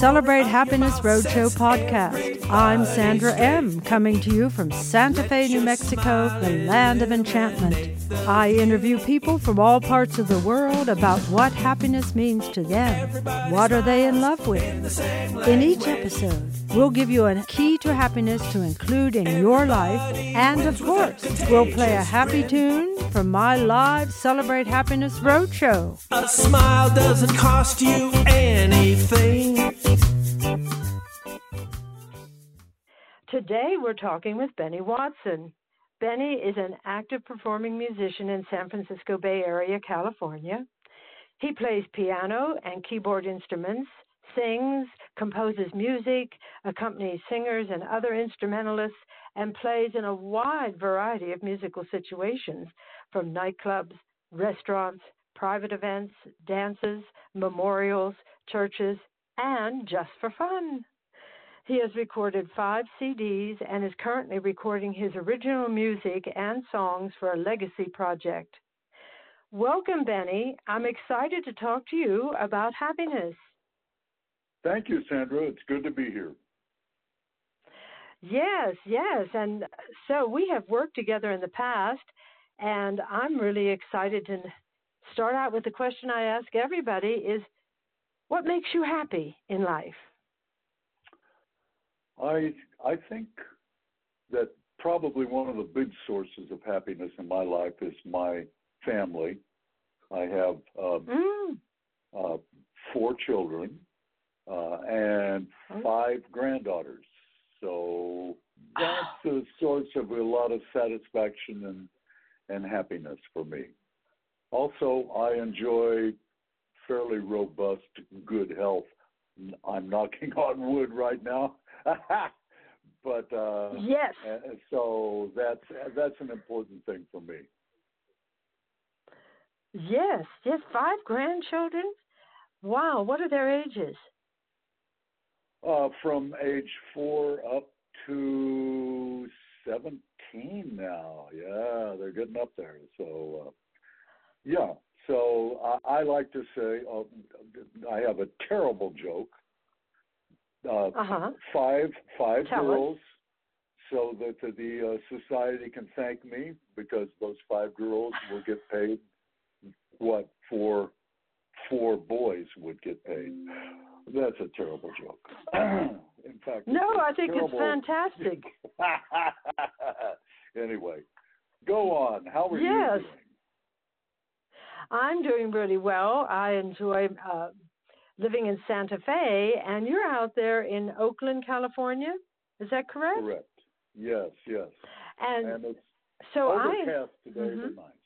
Celebrate Happiness Roadshow podcast. I'm Sandra M., coming to you from Santa Fe, New Mexico, the land of enchantment. I interview people from all parts of the world about what happiness means to them. What are they in love with? In each episode, we'll give you a key to happiness to include in your life, and of course, we'll play a happy tune from my live Celebrate Happiness Roadshow. A smile doesn't cost you anything. Today we're talking with Benny Watson. Benny is an active performing musician in San Francisco Bay Area, California. He plays piano and keyboard instruments, sings, composes music, accompanies singers and other instrumentalists, and plays in a wide variety of musical situations from nightclubs, restaurants, private events, dances, memorials, churches, and just for fun. He has recorded five CDs and is currently recording his original music and songs for a legacy project. Welcome, Benny. I'm excited to talk to you about happiness. Thank you, Sandra. It's good to be here. Yes, yes. And so we have worked together in the past, and I'm really excited to start out with the question I ask everybody is what makes you happy in life? I I think that probably one of the big sources of happiness in my life is my family. I have um, Mm. uh, four children uh, and Oh. five granddaughters. So that's a source of a lot of satisfaction and and happiness for me. Also, I enjoy fairly robust, good health. I'm knocking on wood right now, but uh, Yes. so that's that's an important thing for me. Yes, yes, five grandchildren. Wow, what are their ages? Uh, from age four up to seventeen now. Yeah, they're getting up there. So uh, yeah. So I, I like to say uh, I have a terrible joke. Uh, Uh huh. five five Tell us. girls so that the, the uh, society can thank me because those five girls will get paid what four four boys would get paid that's a terrible joke in fact No, I think it's fantastic. anyway go on how are Yes. you doing I'm doing really well. I enjoy uh, living in Santa Fe, and you're out there in Oakland, California. Is that correct? correct yes yes And, and it's so I overcast today Mhm. but nice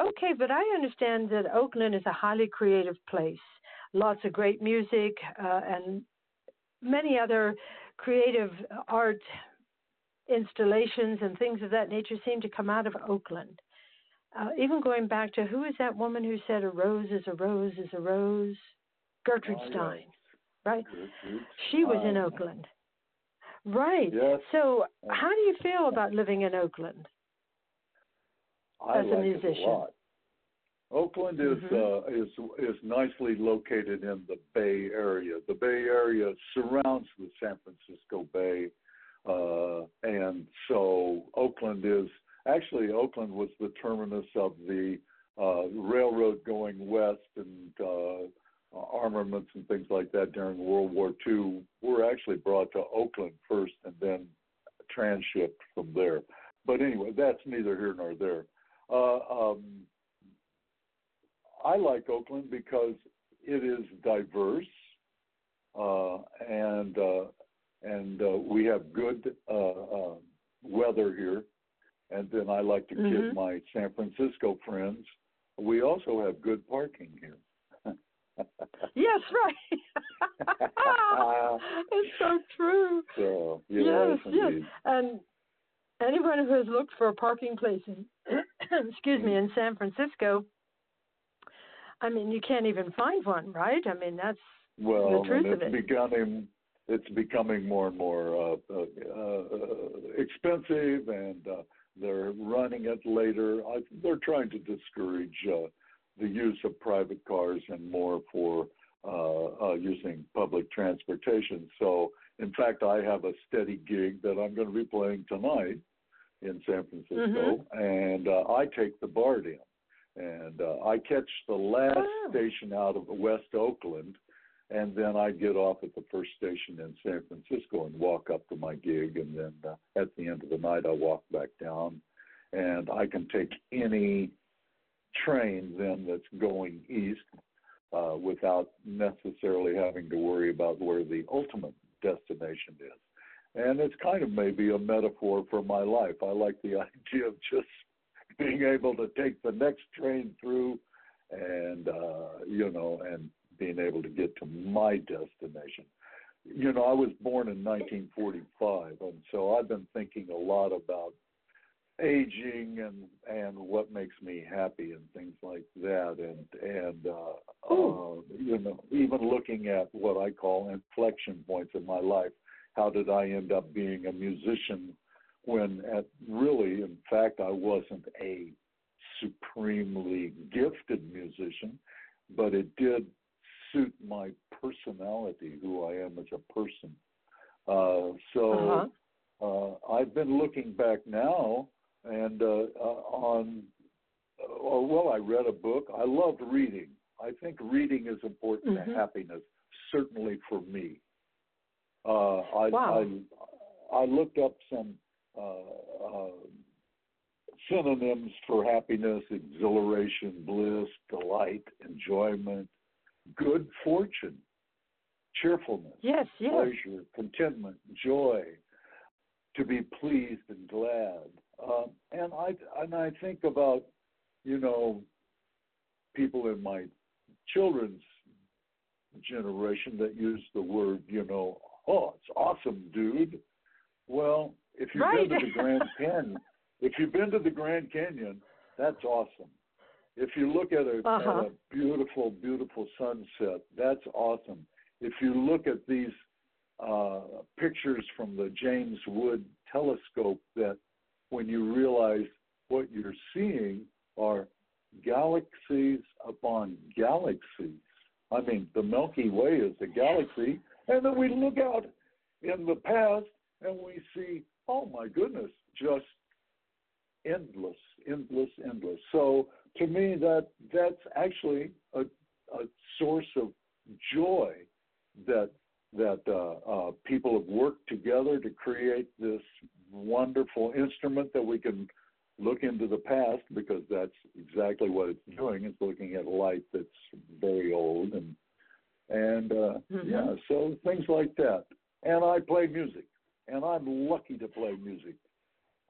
Okay, but I understand that Oakland is a highly creative place. Lots of great music uh, and many other creative art installations and things of that nature seem to come out of Oakland. Uh, even going back to who is that woman who said a rose is a rose is a rose? Gertrude Oh, yes. Stein, right? Gertrude She was in Oakland. Right. Yes. So, how do you feel about living in Oakland? I as a like musician. it a lot. Oakland is Mhm. uh, is is nicely located in the Bay Area. The Bay Area surrounds the San Francisco Bay, uh, and so Oakland is actually Oakland was the terminus of the uh, railroad going west and uh, armaments and things like that during World War II were actually brought to Oakland first and then transshipped from there. But anyway, that's neither here nor there. Uh, um, I like Oakland because it is diverse, uh, and uh, and uh, we have good uh, weather here. And then I like to Mhm. kid my San Francisco friends. We also have good parking here. yes, right. it's so true. So, yes, yes. And anyone who has looked for a parking place in, excuse me, in San Francisco, I mean, you can't even find one, right? I mean, that's well, the truth and of it's it. becoming it's becoming more and more uh, uh, uh, expensive, and uh, they're running it later. I, they're trying to discourage uh, the use of private cars and more for uh, uh, using public transportation. So, in fact, I have a steady gig that I'm going to be playing tonight in San Francisco, Mm-hmm. and uh, I take the BART in. And uh, I catch the last Oh. station out of West Oakland, and then I get off at the first station in San Francisco and walk up to my gig, and then uh, at the end of the night I walk back down, and I can take any train then that's going east uh, without necessarily having to worry about where the ultimate destination is. And it's kind of maybe a metaphor for my life. I like the idea of just being able to take the next train through and uh you know and being able to get to my destination. You know i was born in 1945 and so i've been thinking a lot about aging and and what makes me happy and things like that. And and uh, uh you know even looking at what i call inflection points in my life how did i end up being a musician when at really in fact i wasn't a supremely gifted musician but it did suit my personality who i am as a person uh so Uh-huh. uh, I've been looking back now and uh, uh, on, or well, I read a book. I loved reading. I think reading is important Mhm. to happiness, certainly for me. Uh, I, Wow. I I looked up some uh, uh, synonyms for happiness: exhilaration, bliss, delight, enjoyment, good fortune, cheerfulness Yes, yes. pleasure, contentment, joy, to be pleased and glad. Um, and I and I think about you know people in my children's generation that use the word you know oh it's awesome dude. Well, if you've Right. been to the Grand Canyon, if you've been to the Grand Canyon, that's awesome. If you look at a, Uh-huh. at a beautiful, beautiful sunset, that's awesome. If you look at these uh, pictures from the James Webb telescope, that when you realize what you're seeing are galaxies upon galaxies. I mean, the Milky Way is a galaxy, and then we look out in the past and we see, oh my goodness, just endless, endless, endless. So to me, that that's actually a, a source of joy that that uh, uh, people have worked together to create this wonderful instrument that we can look into the past because that's exactly what it's doing. It's looking at light that's very old and and uh, Mhm. yeah, so things like that. And I play music, and I'm lucky to play music.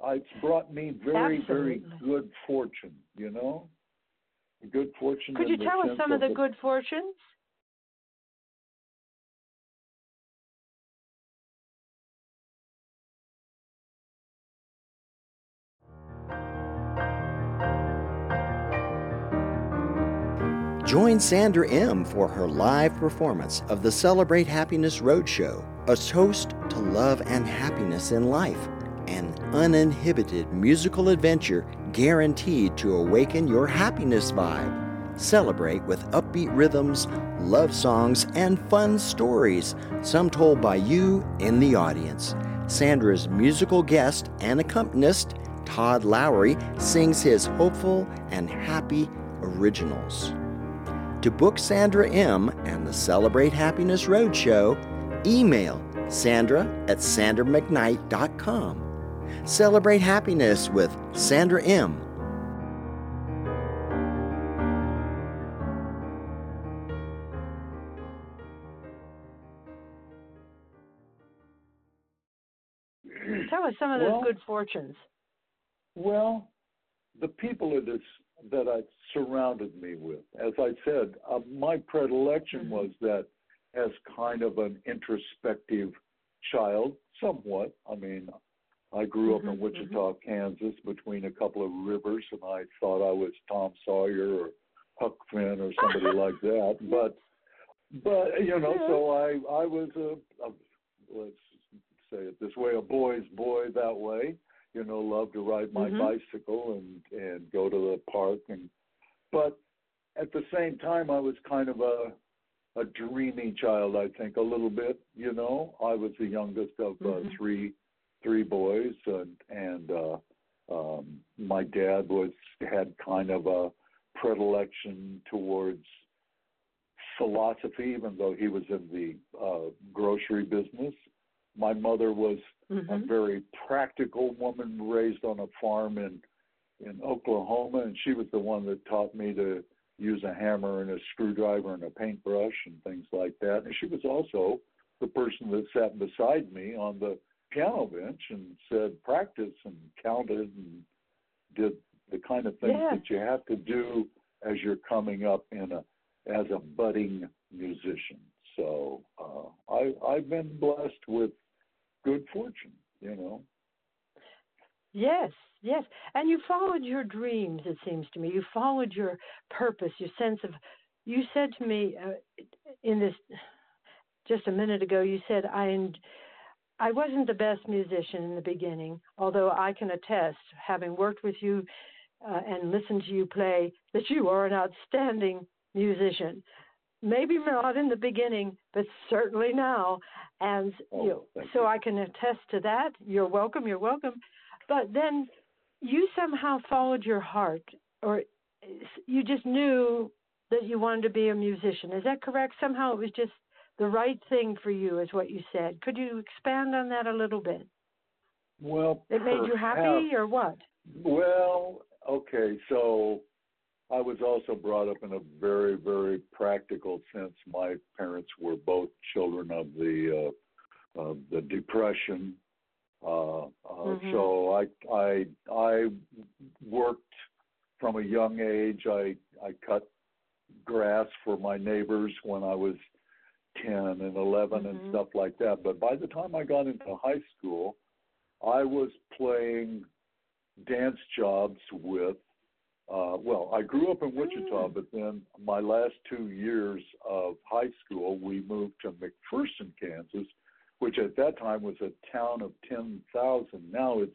It's brought me very, very good fortune. You know, good fortune. Could you tell us some of the the good fortunes? Join Sandra M. for her live performance of the Celebrate Happiness Roadshow, a toast to love and happiness in life, an uninhibited musical adventure guaranteed to awaken your happiness vibe. Celebrate with upbeat rhythms, love songs, and fun stories, some told by you in the audience. Sandra's musical guest and accompanist, Todd Lowry, sings his hopeful and happy originals. To book Sandra M. and the Celebrate Happiness Roadshow, email Sandra at sandramcknight.com. Celebrate happiness with Sandra M. Tell us some of those Well- good fortunes. Well, the people of that I surrounded me with. As I said, uh, my predilection mm-hmm. was that as kind of an introspective child, somewhat. I mean, I grew up mm-hmm, in Wichita, mm-hmm. Kansas, between a couple of rivers, and I thought I was Tom Sawyer or Huck Finn or somebody like that. But, but you know, so I I was a, a let's say it this way, a boy's boy that way. You know, loved to ride my mm-hmm. bicycle and and go to the park and, but at the same time, I was kind of a a dreamy child. I think a little bit. You know, I was the youngest of uh, mm-hmm. three three boys, and and uh, um, my dad was had kind of a predilection towards philosophy, even though he was in the uh, grocery business. My mother was mm-hmm. a very practical woman raised on a farm in in Oklahoma, and she was the one that taught me to use a hammer and a screwdriver and a paintbrush and things like that. And she was also the person that sat beside me on the piano bench and said practice and counted and did the kind of things yeah. that you have to do as you're coming up in a as a budding musician. So uh, I I've been blessed with good fortune, you know. Yes, yes. And you followed your dreams, it seems to me. You followed your purpose, your sense of. You said to me uh, in this just a minute ago, you said, I, I wasn't the best musician in the beginning, although I can attest, having worked with you uh, and listened to you play, that you are an outstanding musician. Maybe not in the beginning, but certainly now. And oh, you know, so you. I can attest to that. You're welcome. You're welcome. But then you somehow followed your heart, or you just knew that you wanted to be a musician. Is that correct? Somehow it was just the right thing for you, is what you said. Could you expand on that a little bit? Well, it made you happy, or what? Well, okay, so I was also brought up in a very, very practical sense. My parents were both children of the uh, of the Depression, uh, uh, mm-hmm. so I I I worked from a young age. I I cut grass for my neighbors when I was 10 and 11 mm-hmm. and stuff like that. But by the time I got into high school, I was playing dance jobs with, uh, well, I grew up in Wichita, mm. but then my last two years of high school, we moved to McPherson, Kansas, which at that time was a town of 10,000. Now it's,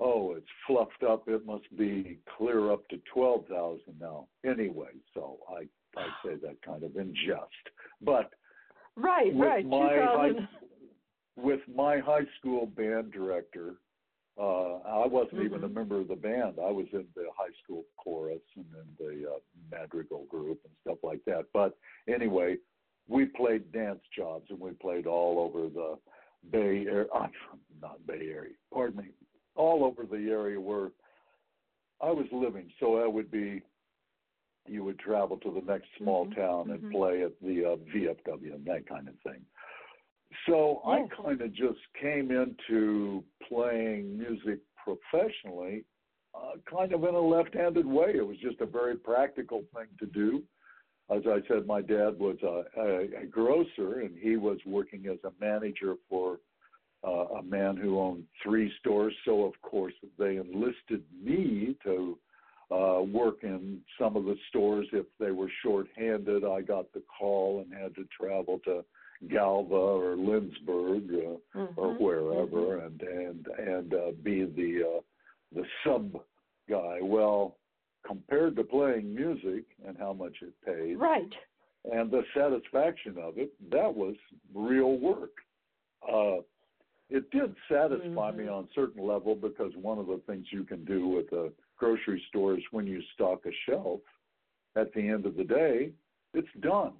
oh, it's fluffed up. It must be clear up to 12,000 now. Anyway, so I, I say that kind of in jest. But Right, with right. My high, with my high school band director, uh, I wasn't mm-hmm. even a mm-hmm. member of the band. I was in the high school chorus and in the uh, madrigal group and stuff like that. But anyway, we played dance jobs and we played all over the Bay Area, uh, not Bay Area, pardon me, all over the area where I was living. So that would be you would travel to the next small mm-hmm. town and mm-hmm. play at the uh, VFW and that kind of thing. So yes. I kind of just came into playing music professionally, uh, kind of in a left-handed way. It was just a very practical thing to do. As I said, my dad was a, a, a grocer, and he was working as a manager for uh, a man who owned three stores. So of course they enlisted me to uh, work in some of the stores if they were short-handed. I got the call and had to travel to Galva or Lindsborg uh, mm-hmm. or wherever, mm-hmm. and and and uh, be the uh, the sub guy. Well, compared to playing music and how much it paid, right, and the satisfaction of it, that was real work. Uh, it did satisfy mm-hmm. me on certain level because one of the things you can do with a grocery stores when you stock a shelf, at the end of the day, it's done.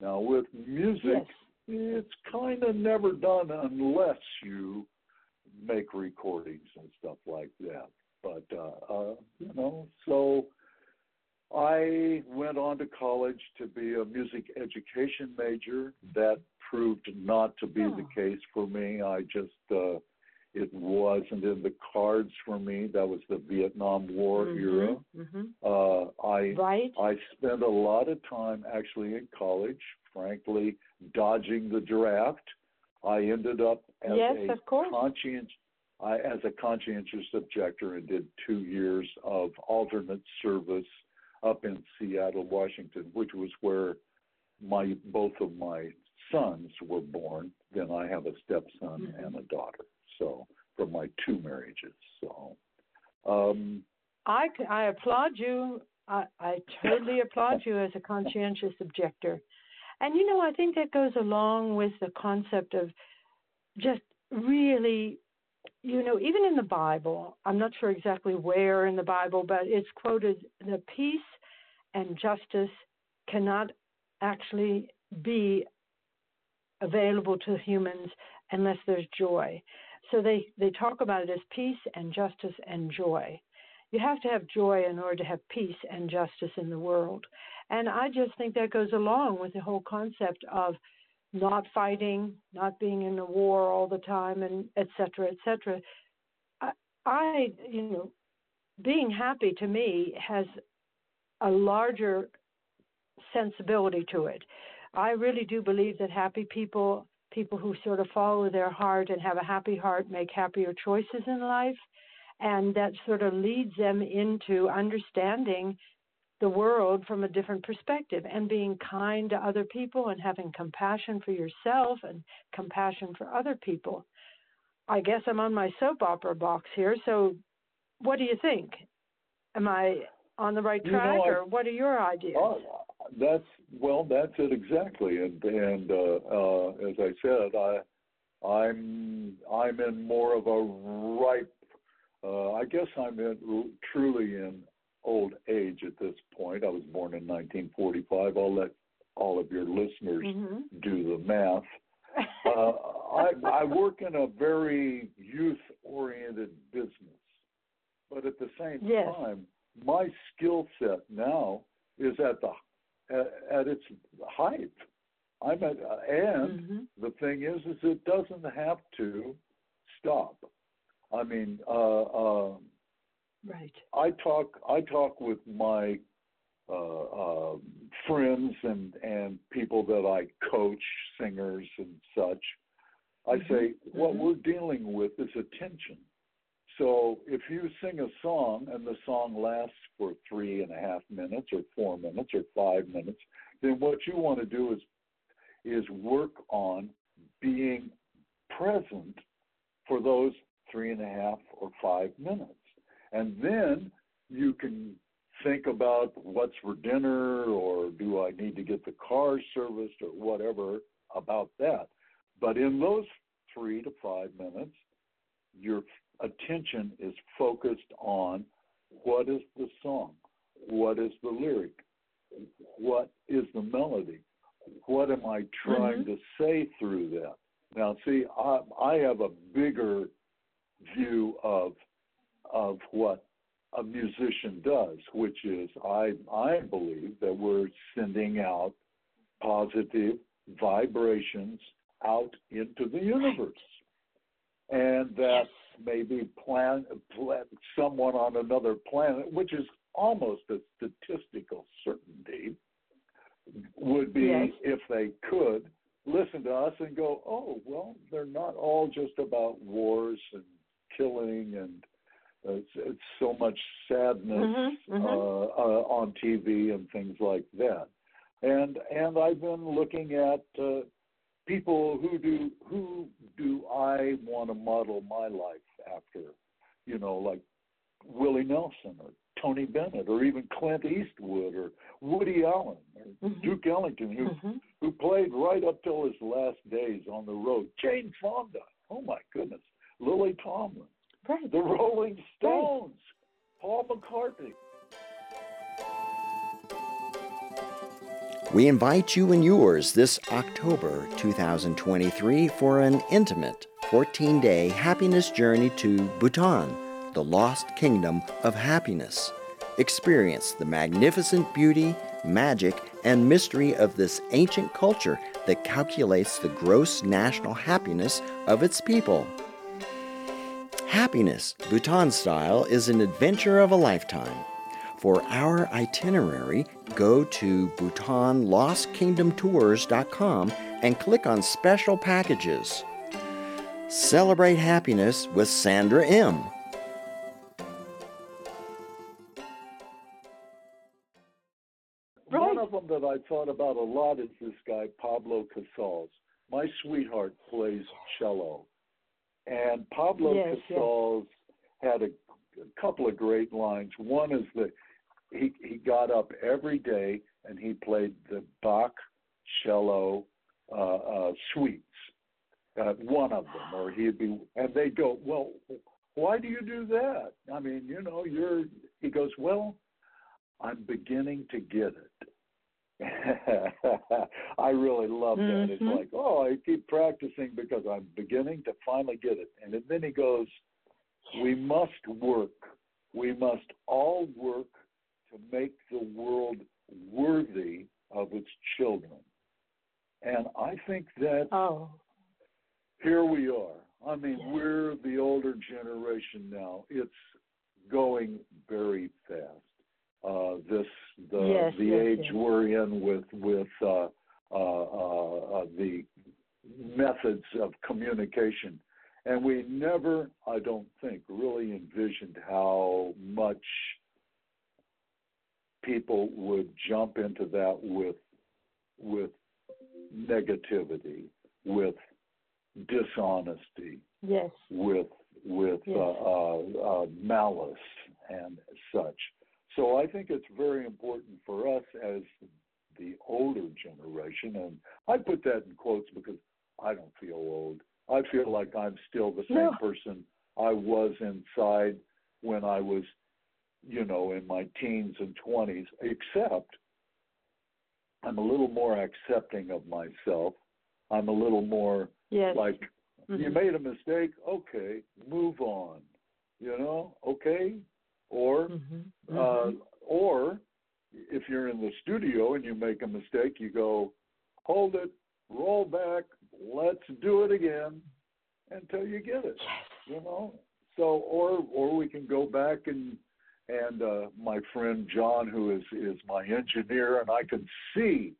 Now with music, yes. it's kind of never done unless you make recordings and stuff like that. But uh, uh, you know, so I went on to college to be a music education major. That proved not to be oh. the case for me. I just uh, It wasn't in the cards for me. That was the Vietnam War Mhm, era. mhm. Uh, I Right? I spent a lot of time actually in college, frankly, dodging the draft. I ended up as Yes, a of course. conscientious I, as a conscientious objector and did two years of alternate service up in Seattle, Washington, which was where my both of my sons were born. Then I have a stepson Mhm. and a daughter. So from my two marriages. So um, I, I applaud you. I, I totally applaud you as a conscientious objector. And you know, I think that goes along with the concept of just really, you know, even in the Bible, I'm not sure exactly where in the Bible, but it's quoted the peace and justice cannot actually be available to humans unless there's joy. So they, they talk about it as peace and justice and joy. You have to have joy in order to have peace and justice in the world. And I just think that goes along with the whole concept of not fighting, not being in a war all the time, and et cetera, et cetera. I, I you know, being happy to me has a larger sensibility to it. I really do believe that happy people, people who sort of follow their heart and have a happy heart, make happier choices in life. And that sort of leads them into understanding the world from a different perspective and being kind to other people and having compassion for yourself and compassion for other people. I guess I'm on my soap opera box here. So, what do you think? Am I on the right You know, track, I- or what are your ideas? Oh, that's well, that's it exactly. And and uh, uh, as I said, I I'm I'm in more of a ripe. Uh, I guess I'm in, truly in old age at this point. I was born in 1945. I'll let all of your listeners Mhm. do the math. Uh, I, I work in a very youth-oriented business, but at the same Yes. time, my skill set now is at the at, at its height. I'm at, and Mhm. the thing is, is it doesn't have to stop. I mean, uh, uh, Right. I talk I talk with my uh, uh, friends and and people that I coach, singers and such. I Mhm, say what mhm. we're dealing with is attention. So if you sing a song and the song lasts for three and a half minutes or four minutes or five minutes, then what you want to do is is work on being present for those three and a half or five minutes. And then you can think about what's for dinner or do I need to get the car serviced or whatever about that. But in those three to five minutes, your attention is focused on what is the song, what is the lyric, what is the melody, what am I trying Mhm. to say through that. Now, see, I, I have a bigger view of of what a musician does, which is I I believe that we're sending out positive vibrations out into the universe, and that maybe plan, plan someone on another planet, which is almost a statistical certainty, would be Yes. if they could listen to us and go, oh well, they're not all just about wars and killing and uh, it's, it's so much sadness Mhm, mhm. Uh, uh, on TV and things like that. And and I've been looking at uh, people who do who do I want to model my life after, you know, like Willie Nelson or Tony Bennett or even Clint Eastwood or Woody Allen or Mhm. Duke Ellington who Mhm. who played right up till his last days on the road. Jane Fonda, oh my goodness, Lily Tomlin, Right. the Rolling Stones, Paul McCartney. We invite you and yours this October 2023 for an intimate 14 day happiness journey to Bhutan, the lost kingdom of happiness. Experience the magnificent beauty, magic, and mystery of this ancient culture that calculates the gross national happiness of its people. Happiness, Bhutan style, is an adventure of a lifetime. For our itinerary, go to BhutanLostKingdomTours.com and click on Special Packages. Celebrate happiness with Sandra M. Right. One of them that I thought about a lot is this guy, Pablo Casals. My sweetheart plays cello. And Pablo Yes, yes. Casals had a, a couple of great lines. One is that he, he got up every day and he played the Bach cello uh, uh, suites, uh, one of them, or he'd be, and they go, well, why do you do that? I mean, you know, you're, he goes, well, I'm beginning to get it. I really love that. It's Mhm. like, oh, I keep practicing because I'm beginning to finally get it. And then he goes, we must work. We must all work to make the world worthy of its children. And I think that Oh, here we are. I mean, Yeah. we're the older generation now. It's going very fast. Uh, this the Yes, the yes, age yes. we're in with with uh, uh, uh, uh, the methods of communication, and we never, I don't think, really envisioned how much people would jump into that with with negativity, with dishonesty, yes. with with Yes. uh, uh, uh, malice and such. So I think it's very important for us as the older generation, and I put that in quotes because I don't feel old. I feel like I'm still the same No. person I was inside when I was, you know, in my teens and twenties, except I'm a little more accepting of myself. I'm a little more Yes. like you Mhm. made a mistake, okay, move on. You know, okay? Or Mhm. uh Mhm. or if you're in the studio and you make a mistake, you go, hold it, roll back, let's do it again until you get it. You know? So or or we can go back and and uh my friend John who is is my engineer and I can see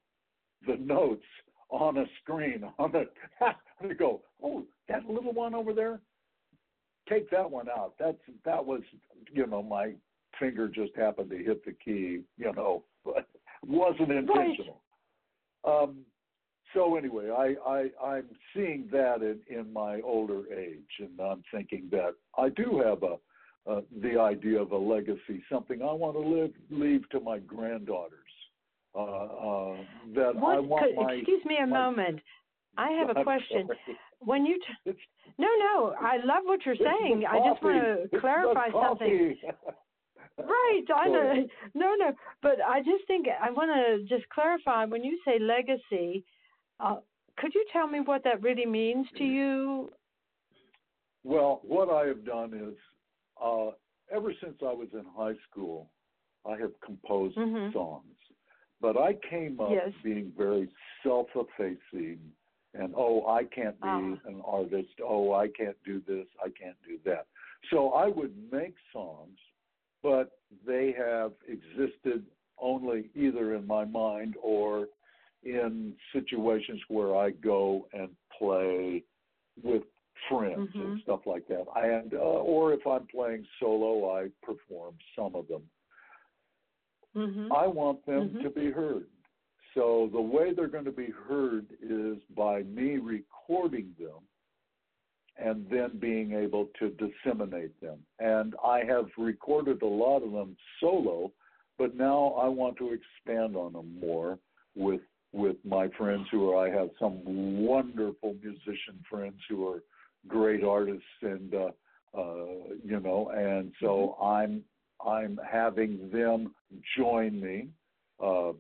the notes on a screen on the and go, Oh, that little one over there? Take that one out. That's that was you know, my finger just happened to hit the key, you know, but wasn't intentional. Um so anyway, I, I I'm seeing that in, in my older age, and I'm thinking that I do have a uh, the idea of a legacy, something I want to live leave to my granddaughters. Uh, uh, that I want my. excuse me a my- moment. I have a question. When you t- no, no, I love what you're saying. I just want to clarify something. Right, I know. No, no, but I just think I want to just clarify when you say legacy. Uh, could you tell me what that really means to you? Well, what I have done is, uh, ever since I was in high school, I have composed Mhm. songs. But I came up Yes. being very self effacing and, oh, I can't be Ah. an artist. Oh, I can't do this. I can't do that. So I would make songs, but they have existed only either in my mind or in situations where I go and play with friends and Mhm. Stuff like that. And uh, or if I'm playing solo, I perform some of them. Mm-hmm. I want them Mhm. to be heard. So the way they're going to be heard is by me recording them and then being able to disseminate them. And I have recorded a lot of them solo, but now I want to expand on them more with with my friends who are I have some wonderful musician friends who are great artists and uh uh you know and so I'm I'm having them join me. Uh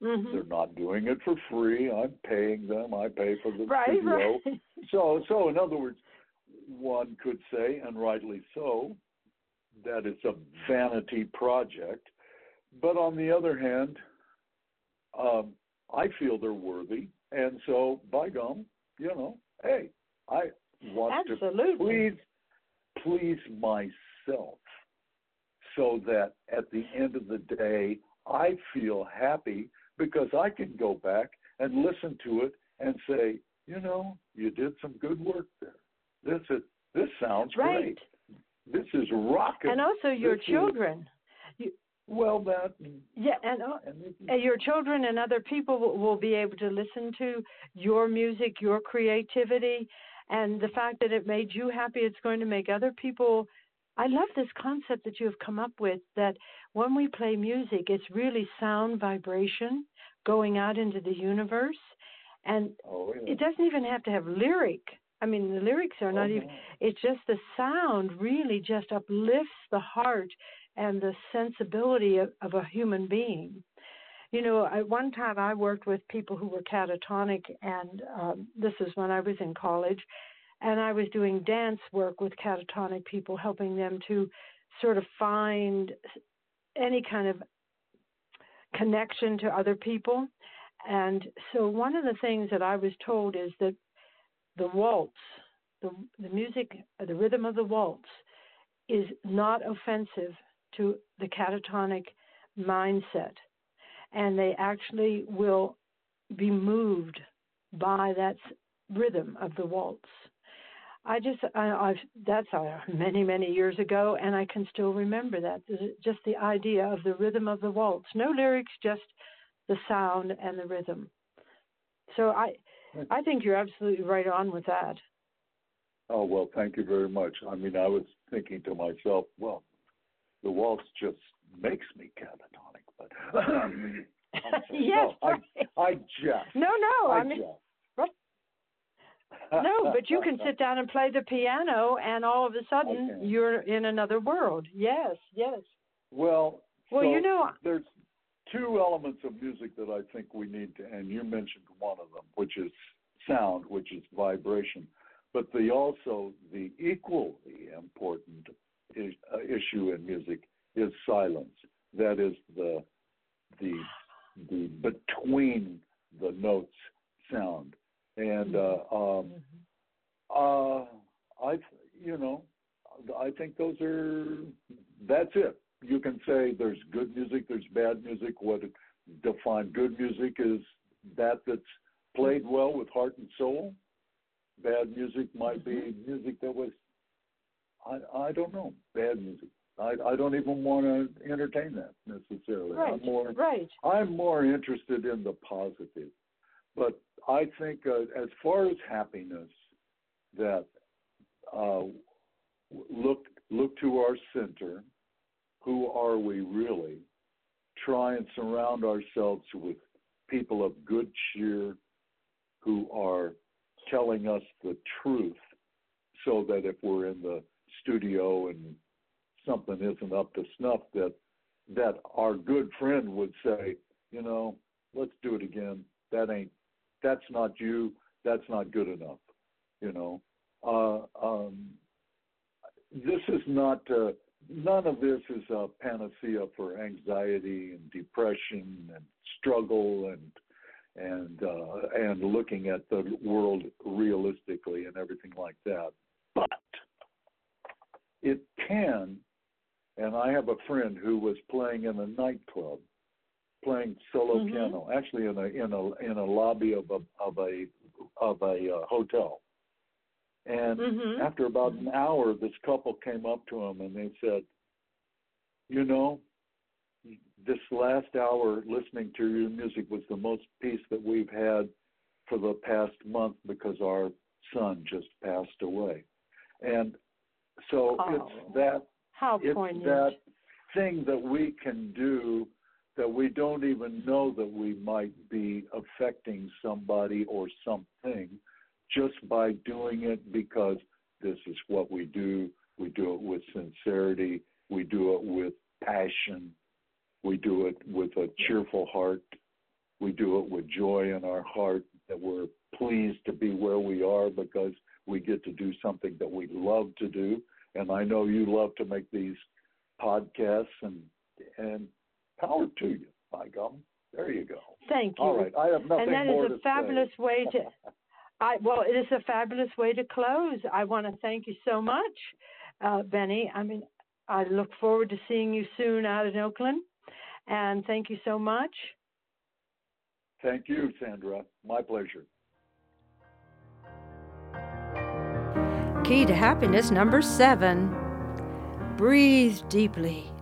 Mm-hmm. they're not doing it for free. I'm paying them. I pay for the Right, studio. right. So, so in other words, one could say, and rightly so, that it's a vanity project. But on the other hand, um, I feel they're worthy, and so by gum, you know, hey, I want to Absolutely. please, please myself so that at the end of the day, I feel happy because I can go back and listen to it and say, you know, you did some good work there. This is this sounds right. great. This is rocking. And also your This is- children. You, well, that yeah, and, uh, is- and your children and other people will, will be able to listen to your music, your creativity, and the fact that it made you happy, it's going to make other people. I love this concept that you have come up with that when we play music, it's really sound vibration going out into the universe. And oh, yeah. it doesn't even have to have lyric. I mean, the lyrics are not Oh, even, it's just the sound really just uplifts the heart and the sensibility of, of a human being. You know, at one time I worked with people who were catatonic, and um, this is when I was in college, and I was doing dance work with catatonic people, helping them to sort of find any kind of connection to other people. And so, one of the things that I was told is that the waltz, the, the music, the rhythm of the waltz, is not offensive to the catatonic mindset. And they actually will be moved by that rhythm of the waltz. I just, I, I've, that's uh, many, many years ago, and I can still remember that. Just the idea of the rhythm of the waltz. No lyrics, just the sound and the rhythm. So I, I think you're absolutely right on with that. Oh well, thank you very much. I mean, I was thinking to myself, well, the waltz just makes me catatonic, I'm yes, no, right. I, I jest. No, no, I I mean, no, but you can sit down and play the piano, and all of a sudden you're in another world. Yes, yes. Well, Well, so you know, there's two elements of music that I think we need to, and you mentioned one of them, which is sound, which is vibration. But the also the equally important is, uh, issue in music is silence. That is the the the between the notes sound, and uh, um, uh, I you know I think those are that's it. You can say there's good music, there's bad music. What define good music is that that's played well with heart and soul. Bad music might be music that was I I don't know bad music. I I don't even want to entertain that necessarily. right, I'm more right. I'm more interested in the positive. But I think uh, as far as happiness, that uh, look look to our center. Who are we really? Try and surround ourselves with people of good cheer who are telling us the truth so that if we're in the studio and something isn't up to snuff that that our good friend would say, you know, let's do it again. That ain't that's not you. That's not good enough. You know. Uh, um, this is not uh, none of this is a panacea for anxiety and depression and struggle and and uh, and looking at the world realistically and everything like that. But it can, and I have a friend who was playing in a nightclub, playing solo Mhm. piano, actually in a in a in a lobby of a of a of a uh, hotel. And Mhm. after about an hour, this couple came up to him and they said, "You know, this last hour listening to your music was the most peace that we've had for the past month because our son just passed away." And so Oh. it's that How it's poignant. that thing that we can do that we don't even know that we might be affecting somebody or something just by doing it because this is what we do. We do it with sincerity. We do it with passion. We do it with a cheerful heart. We do it with joy in our heart that we're pleased to be where we are because we get to do something that we love to do. And I know you love to make these podcasts and and power to you. By gum. There you go. Thank you. All right. I have nothing and that more is a to fabulous say. way to I well, it is a fabulous way to close. I want to thank you so much. uh, Benny. I mean, I look forward to seeing you soon out in Oakland. And thank you so much. Thank you, Sandra. My pleasure. Key to happiness number seven breathe deeply.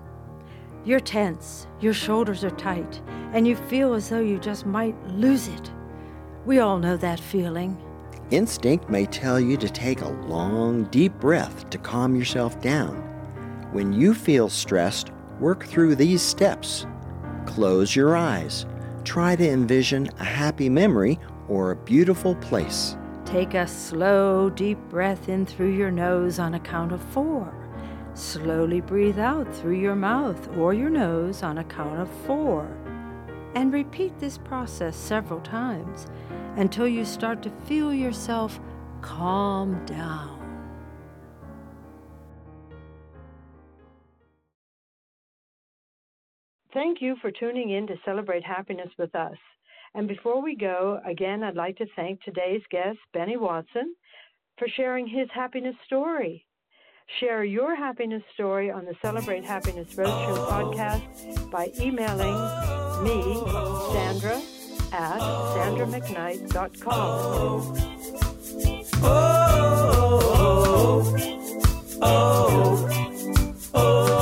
You're tense, your shoulders are tight, and you feel as though you just might lose it. We all know that feeling. Instinct may tell you to take a long, deep breath to calm yourself down. When you feel stressed, work through these steps. Close your eyes. Try to envision a happy memory or a beautiful place. Take a slow, deep breath in through your nose on a count of four. Slowly breathe out through your mouth or your nose on a count of four. And repeat this process several times until you start to feel yourself calm down. Thank you for tuning in to celebrate happiness with us. And before we go, again, I'd like to thank today's guest, Benny Watson, for sharing his happiness story. Share your happiness story on the Celebrate Happiness Roadshow podcast by emailing me, Sandra, at sandramcknight.com. Oh, oh, oh, oh. Turn your